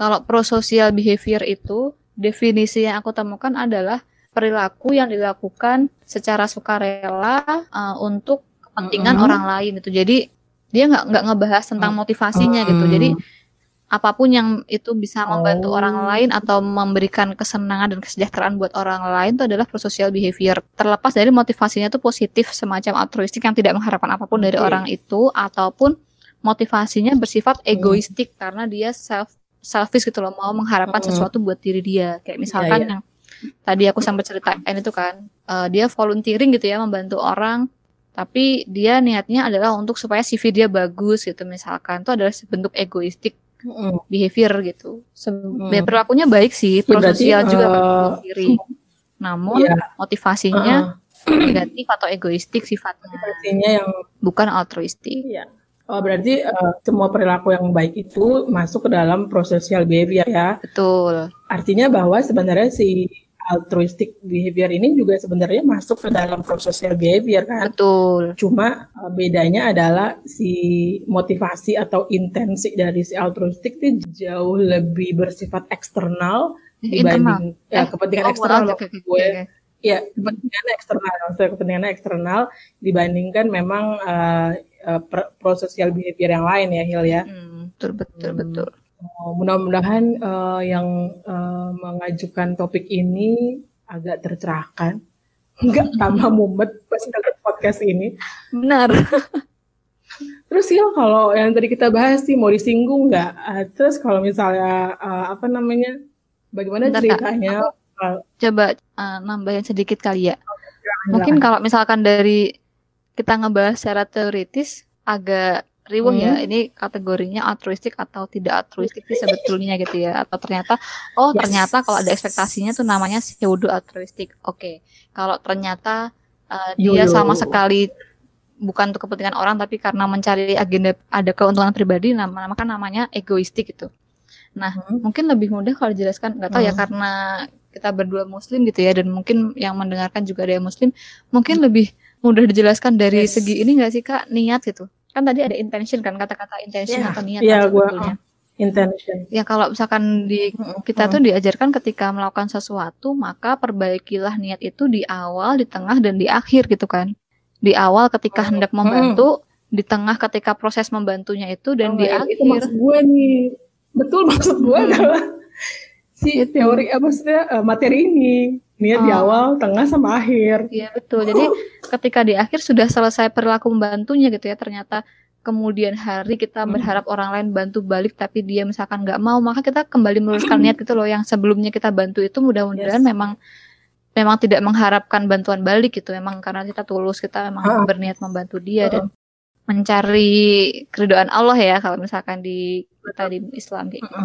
S2: Kalau prososial behavior itu definisi yang aku temukan adalah perilaku yang dilakukan secara sukarela uh, untuk kepentingan mm -hmm. orang lain itu. Jadi dia nggak nggak ngebahas tentang motivasinya gitu. Jadi apa pun yang itu bisa membantu oh. orang lain atau memberikan kesenangan dan kesejahteraan buat orang lain itu adalah prososial behavior. Terlepas dari motivasinya itu positif semacam altruistik yang tidak mengharapkan apa pun okay. dari orang itu ataupun motivasinya bersifat egoistik hmm. karena dia self selfish gitu loh mau mengharapkan mm. sesuatu buat diri dia kayak misalkan yeah, yeah. yang tadi aku sampai ceritain itu kan uh, dia volunteering gitu ya membantu orang tapi dia niatnya adalah untuk supaya CV dia bagus gitu misalkan itu adalah bentuk egoistik mm. behavior gitu mm. perilakunya baik sih ya, prososial juga uh, diri namun yeah. motivasinya uh, negatif atau egoistik sifatnya
S1: motivasinya yang
S2: bukan altruistik
S1: yeah. Oh, berarti uh, semua perilaku yang baik itu masuk ke dalam prososial behavior ya.
S2: Betul.
S1: Artinya bahwa sebenarnya si altruistic behavior ini juga sebenarnya masuk ke dalam prososial behavior kan.
S2: Betul.
S1: Cuma uh, bedanya adalah si motivasi atau intensi dari si altruistic itu jauh lebih bersifat eksternal dibanding ya eh, kepentingan oh, eksternal loh. Okay, gue. Okay. Ya, kepentingan eksternal, maksudnya kepentingan eksternal dibandingkan memang uh, uh, prososial behavior yang lain ya Hil ya.
S2: Hmm, betul betul hmm. betul.
S1: Oh, mudah-mudahan uh, yang uh, mengajukan topik ini agak tercerahkan, [LAUGHS] nggak tambah mumet pas dengar podcast ini.
S2: Benar.
S1: Terus ya kalau yang tadi kita bahas sih mau disinggung nggak? Uh, terus kalau misalnya uh, apa namanya, bagaimana Bentar, ceritanya?
S2: Kak, coba uh, nambahin sedikit kali ya. Mungkin kalau misalkan dari kita ngebahas secara teoritis agak riuh ya, hmm. ya ini kategorinya altruistik atau tidak altruistik sih sebetulnya gitu ya atau ternyata oh yes. ternyata kalau ada ekspektasinya tuh namanya pseudo altruistik oke okay. kalau ternyata uh, dia sama sekali bukan untuk kepentingan orang tapi karena mencari agenda ada keuntungan pribadi nama kan namanya egoistik gitu nah hmm. mungkin lebih mudah kalau dijelaskan nggak tahu ya, hmm. ya karena kita berdua muslim gitu ya dan mungkin yang mendengarkan juga ada yang muslim mungkin hmm. lebih mudah dijelaskan dari yes. segi ini gak sih kak niat gitu kan tadi ada intention kan kata-kata intention yeah. atau niat
S1: yeah, kan gua, uh, intention.
S2: Ya kalau misalkan di kita tuh diajarkan ketika melakukan sesuatu maka perbaikilah niat itu di awal di tengah dan di akhir gitu kan. Di awal ketika hendak membantu di tengah ketika proses membantunya itu dan oh, di ya, akhir itu
S1: maksud gue nih. Betul maksud gue adalah si teori apa sih uh, materi ini niat oh. di awal, tengah sama akhir.
S2: Iya betul. Jadi ketika di akhir sudah selesai perilaku membantunya gitu ya, ternyata kemudian hari kita hmm. berharap orang lain bantu balik tapi dia misalkan nggak mau, maka kita kembali meluruskan niat gitu loh yang sebelumnya kita bantu itu mudah-mudahan yes. memang memang tidak mengharapkan bantuan balik gitu, memang karena kita tulus kita memang berniat membantu dia dan mencari keridoan Allah ya kalau misalkan di kita di Islam kayak gitu.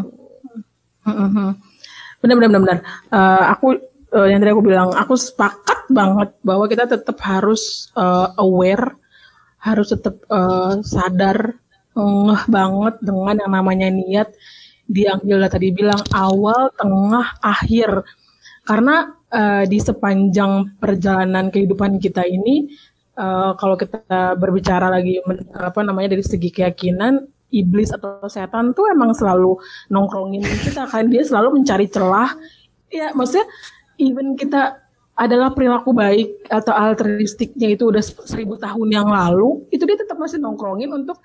S1: Benar benar benar benar. Uh, aku uh, yang tadi aku bilang aku sepakat banget bahwa kita tetap harus uh, aware, harus tetap uh, sadar ngeh banget dengan yang namanya niat. Di Angela tadi bilang awal, tengah, akhir. Karena uh, di sepanjang perjalanan kehidupan kita ini uh, kalau kita berbicara lagi apa namanya dari segi keyakinan iblis atau setan tuh emang selalu nongkrongin kita kan. Dia selalu mencari celah. Ya maksudnya even kita adalah perilaku baik atau altruistiknya itu udah seribu tahun yang lalu itu dia tetap masih nongkrongin untuk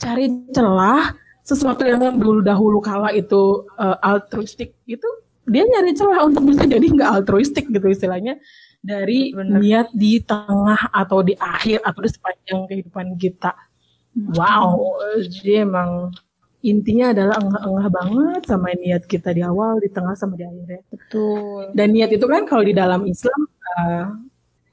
S1: cari celah sesuatu yang dulu dahulu kala itu uh, altruistik gitu dia nyari celah untuk bisa jadi nggak altruistik gitu istilahnya dari Bener. niat di tengah atau di akhir atau di sepanjang kehidupan kita. Wow, jadi emang intinya adalah enggah-enggah banget sama niat kita di awal, di tengah sama di akhir ya.
S2: Betul.
S1: Dan niat itu kan kalau di dalam Islam uh,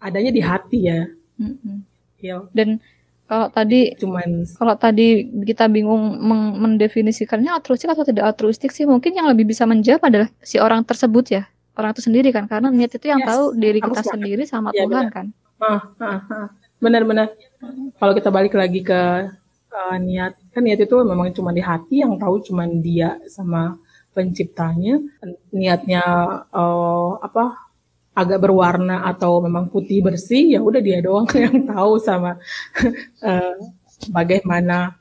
S1: adanya di hati ya.
S2: Mm-hmm. Ya. Dan kalau tadi cuman kalau tadi kita bingung mendefinisikannya altruistik atau tidak altruistik sih mungkin yang lebih bisa menjawab adalah si orang tersebut ya orang itu sendiri kan karena niat itu yang yes, tahu diri kita sendiri sama ya, Tuhan benar. kan
S1: ah, ah, ah. benar-benar kalau kita balik lagi ke uh, niat kan niat itu memang cuma di hati yang tahu cuma dia sama penciptanya niatnya uh, apa agak berwarna atau memang putih bersih ya udah dia doang [LAUGHS] yang tahu sama uh, [LAUGHS] bagaimana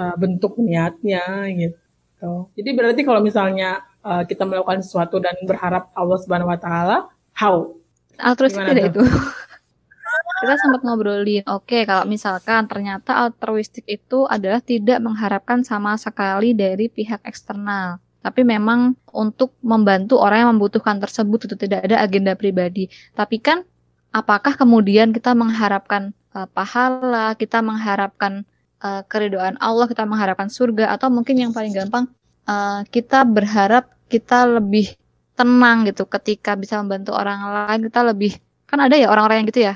S1: uh, bentuk niatnya gitu jadi berarti kalau misalnya uh, kita melakukan sesuatu dan berharap Allah Subhanahu wa taala, how?
S2: Altruistik tidak itu. [LAUGHS] kita sempat ngobrolin, oke okay, kalau misalkan ternyata altruistik itu adalah tidak mengharapkan sama sekali dari pihak eksternal, tapi memang untuk membantu orang yang membutuhkan tersebut itu tidak ada agenda pribadi. Tapi kan apakah kemudian kita mengharapkan uh, pahala, kita mengharapkan uh, keridoan Allah, kita mengharapkan surga atau mungkin yang paling gampang uh, kita berharap kita lebih tenang gitu ketika bisa membantu orang lain kita lebih kan ada ya orang-orang yang gitu ya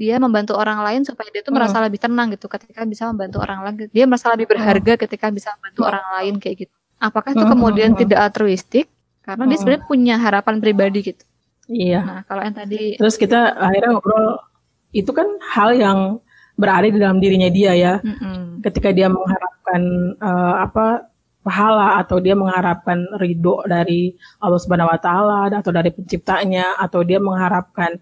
S2: dia membantu orang lain supaya dia tuh merasa hmm. lebih tenang gitu ketika bisa membantu orang lain dia merasa lebih berharga hmm. ketika bisa membantu hmm. orang lain kayak gitu apakah itu kemudian tidak altruistik karena dia sebenarnya punya harapan pribadi gitu
S1: iya
S2: nah kalau yang tadi
S1: terus kita akhirnya ngobrol itu kan hal yang berada di dalam dirinya dia ya mm -mm. ketika dia mengharapkan uh, apa pahala atau dia mengharapkan ridho dari Allah Subhanahu wa taala atau dari penciptanya atau dia mengharapkan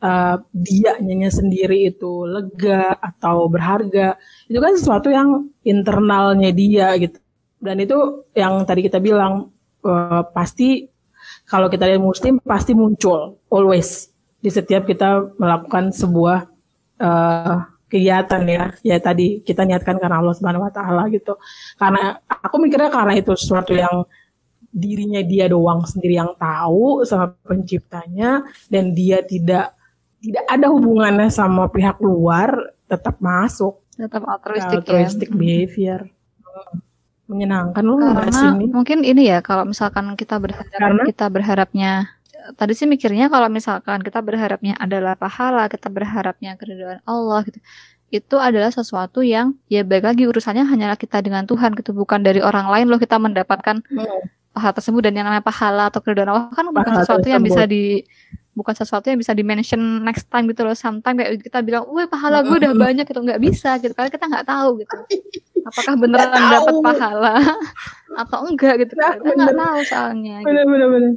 S1: uh, dianya sendiri itu lega atau berharga itu kan sesuatu yang internalnya dia gitu. Dan itu yang tadi kita bilang uh, pasti kalau kita lihat muslim pasti muncul always di setiap kita melakukan sebuah uh, kegiatan ya. Ya tadi kita niatkan karena Allah Subhanahu Wa Taala gitu. Karena aku mikirnya karena itu sesuatu yang dirinya dia doang sendiri yang tahu sama penciptanya dan dia tidak tidak ada hubungannya sama pihak luar tetap masuk
S2: tetap altruistik,
S1: altruistic ya. behavior menyenangkan loh
S2: karena mungkin ini ya kalau misalkan kita berharap karena, kita berharapnya tadi sih mikirnya kalau misalkan kita berharapnya adalah pahala, kita berharapnya keriduan Allah gitu. Itu adalah sesuatu yang ya baik lagi urusannya hanyalah kita dengan Tuhan gitu, bukan dari orang lain loh kita mendapatkan hmm. pahala tersebut dan yang namanya pahala atau keriduan Allah kan bukan pahala sesuatu tersebut. yang bisa di bukan sesuatu yang bisa di mention next time gitu loh. Sometimes kayak kita bilang wah pahala gue udah banyak gitu. Nggak bisa gitu karena kita nggak tahu gitu. [LAUGHS] Apakah beneran dapat pahala? [LAUGHS] Atau enggak gitu kita nggak tahu soalnya
S1: bener, gitu. bener, bener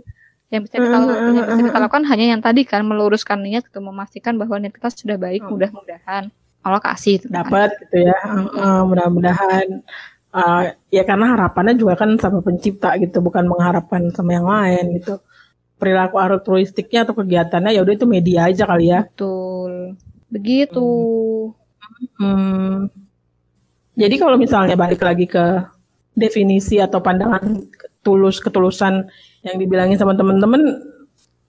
S2: yang bisa kita, lakukan, yang bisa kita lakukan hanya yang tadi kan meluruskan niat untuk memastikan bahwa niat kita sudah baik hmm. mudah-mudahan Allah kasih
S1: itu kan. dapat gitu ya. Uh, mudah-mudahan uh, ya karena harapannya juga kan sama pencipta gitu bukan mengharapkan sama yang lain gitu perilaku altruistiknya atau kegiatannya ya udah itu media aja kali ya
S2: betul begitu
S1: hmm. Hmm. jadi kalau misalnya balik lagi ke definisi atau pandangan tulus ketulusan yang dibilangin sama temen-temen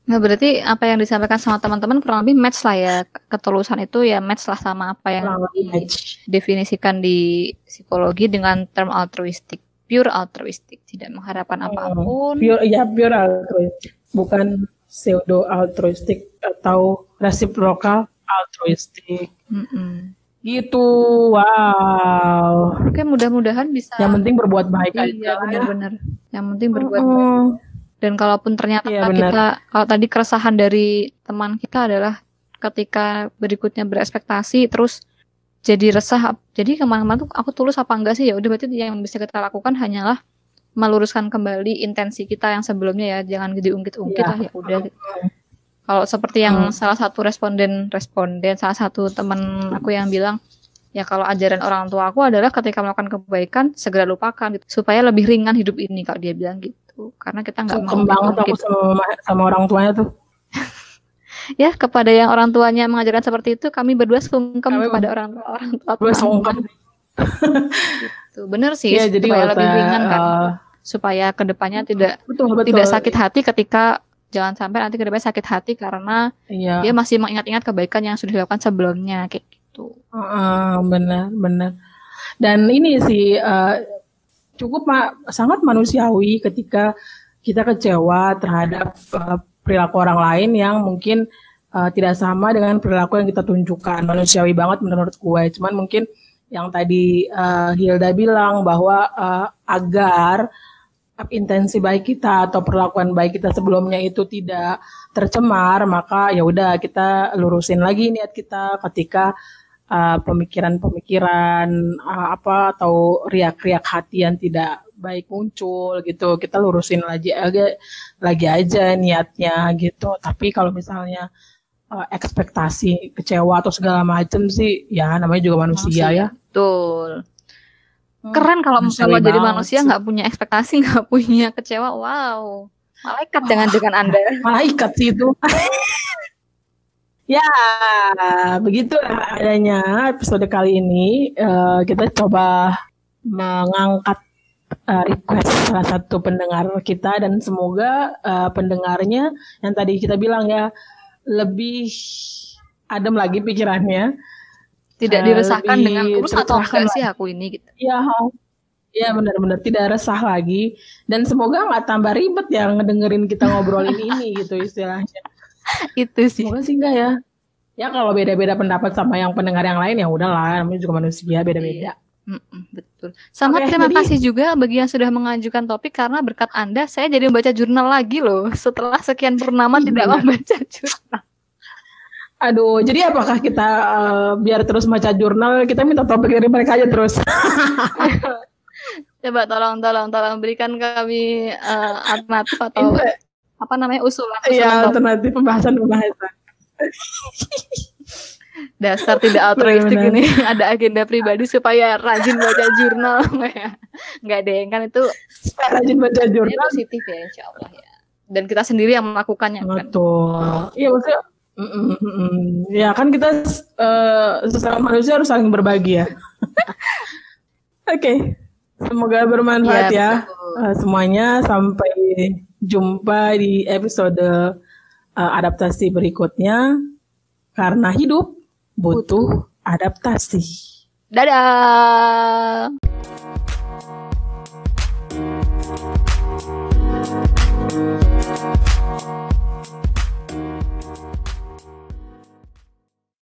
S2: Nah, berarti apa yang disampaikan sama teman-teman kurang lebih match lah ya. Ketulusan itu ya match lah sama apa yang didefinisikan di psikologi dengan term altruistik. Pure altruistik, tidak mengharapkan oh, apa pun.
S1: Pure ya pure altruistik, bukan pseudo altruistik atau reciprocal altruistik. Mm -mm. Gitu. Wow.
S2: Oke, mudah-mudahan bisa.
S1: Yang penting berbuat baik
S2: iya,
S1: aja. lah ya.
S2: benar-benar. Yang penting berbuat
S1: Mm-mm.
S2: baik. Dan kalaupun ternyata
S1: Iya, benar.
S2: kita, kalau tadi keresahan dari teman kita adalah ketika berikutnya berekspektasi, terus jadi resah. Jadi ke mana-mana tuh aku tulus apa enggak sih? Ya udah berarti yang bisa kita lakukan hanyalah meluruskan kembali intensi kita yang sebelumnya ya, jangan diungkit-ungkit
S1: Iya.
S2: lah ya udah. Kalau seperti yang
S1: Hmm.
S2: salah satu responden responden salah satu teman aku yang bilang ya kalau ajaran orang tua aku adalah ketika melakukan kebaikan segera lupakan gitu, supaya lebih ringan hidup ini kalau dia bilang gitu karena kita nggak mau
S1: banget aku
S2: diungkit.
S1: sama, sama orang tuanya tuh. [LAUGHS]
S2: ya kepada yang orang tuanya mengajarkan seperti itu kami berdua sungkem
S1: Kami
S2: kepada orang tua orang tua teman.
S1: sungkem.
S2: Gitu. bener sih
S1: Iya, jadi
S2: supaya lebih ringan kan
S1: eh,
S2: supaya ke depannya tidak
S1: betul, betul.
S2: tidak sakit hati ketika jangan sampai nanti ke depannya sakit hati karena
S1: Iya.
S2: dia masih mengingat-ingat kebaikan yang sudah dilakukan sebelumnya kayak gitu
S1: Heeh, benar, benar. Dan ini sih eh, cukup ma- sangat manusiawi ketika kita kecewa terhadap eh, perilaku orang lain yang mungkin eh, tidak sama dengan perilaku yang kita tunjukkan. Manusiawi banget menurut gue. Cuman mungkin yang tadi eh, Hilda bilang bahwa eh, agar intensi baik kita atau perlakuan baik kita sebelumnya itu tidak tercemar, maka ya udah kita lurusin lagi niat kita ketika uh, pemikiran-pemikiran uh, apa atau riak-riak hati yang tidak baik muncul gitu, kita lurusin lagi lagi, lagi aja niatnya gitu. Tapi kalau misalnya uh, ekspektasi kecewa atau segala macam sih, ya namanya juga manusia, ya.
S2: betul keren kalau kalau jadi manusia nggak punya ekspektasi [LAUGHS] nggak punya kecewa wow malaikat jangan dengan anda [LAUGHS]
S1: malaikat sih itu. [LAUGHS] ya, begitulah adanya episode kali ini. Eh, kita coba mengangkat eh, request salah satu pendengar kita dan semoga eh, pendengarnya yang tadi kita bilang ya lebih adem lagi pikirannya.
S2: Tidak
S1: Eh,
S2: diresahkan dengan terus atau enggak sih aku ini gitu.
S1: Ya, ya benar-benar. Tidak resah lagi. Dan semoga nggak tambah ribet ya ngedengerin kita ngobrolin ini [LAUGHS] gitu istilahnya.
S2: itu sih.
S1: Semoga sih enggak ya. Ya kalau beda-beda pendapat sama yang pendengar yang lain ya udahlah, namanya juga manusia beda-beda.
S2: Mm-mm, betul. Sama
S1: Oke,
S2: terima
S1: jadi-
S2: kasih juga bagi yang sudah mengajukan topik karena berkat anda saya jadi membaca jurnal lagi loh. Setelah sekian purnama
S1: Ih,
S2: tidak membaca jurnal
S1: Aduh, jadi apakah kita eh, biar terus baca jurnal, kita minta topik dari mereka aja terus. [LAUGHS]
S2: coba tolong tolong tolong berikan kami eh, alternatif atau apa namanya usulan
S1: Iya, alternatif pembahasan-pembahasan. [LAUGHS]
S2: dasar tidak altruistik ini [LAUGHS] ada agenda pribadi supaya rajin baca jurnal nggak deh kan itu
S1: rajin baca jurnal.
S2: positif ya insya Allah ya dan kita sendiri yang melakukannya kan
S1: Betul. Iya maksudnya, Mm -mm. Ya kan kita uh, sesama manusia harus saling berbagi ya. [LAUGHS] Oke, okay. semoga bermanfaat
S2: iya,
S1: ya,
S2: ya.
S1: Uh, semuanya. Sampai jumpa di episode uh, adaptasi berikutnya. Karena hidup butuh adaptasi.
S2: Dadah.